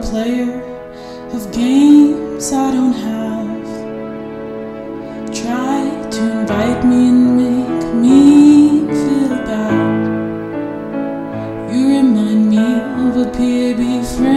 a player of games I don't have. Try to invite me and make me feel bad. You remind me of a peer friend.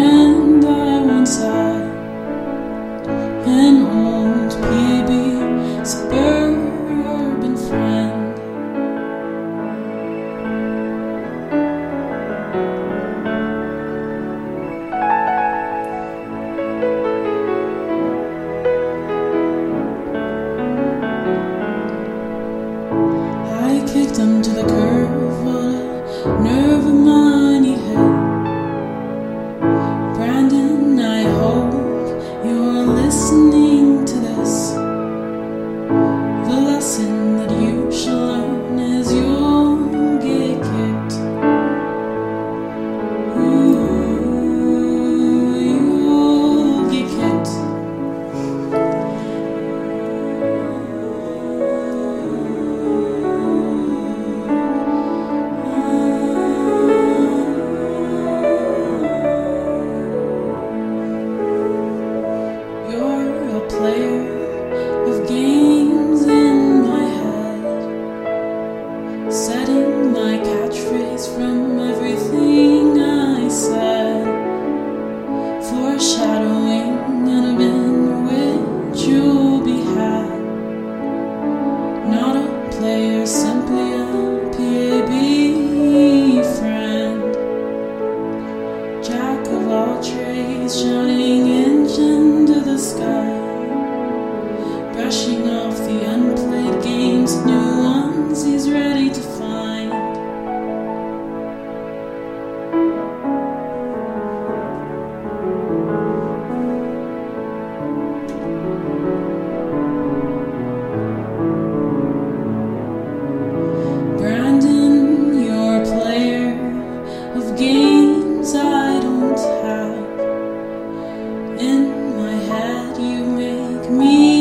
me.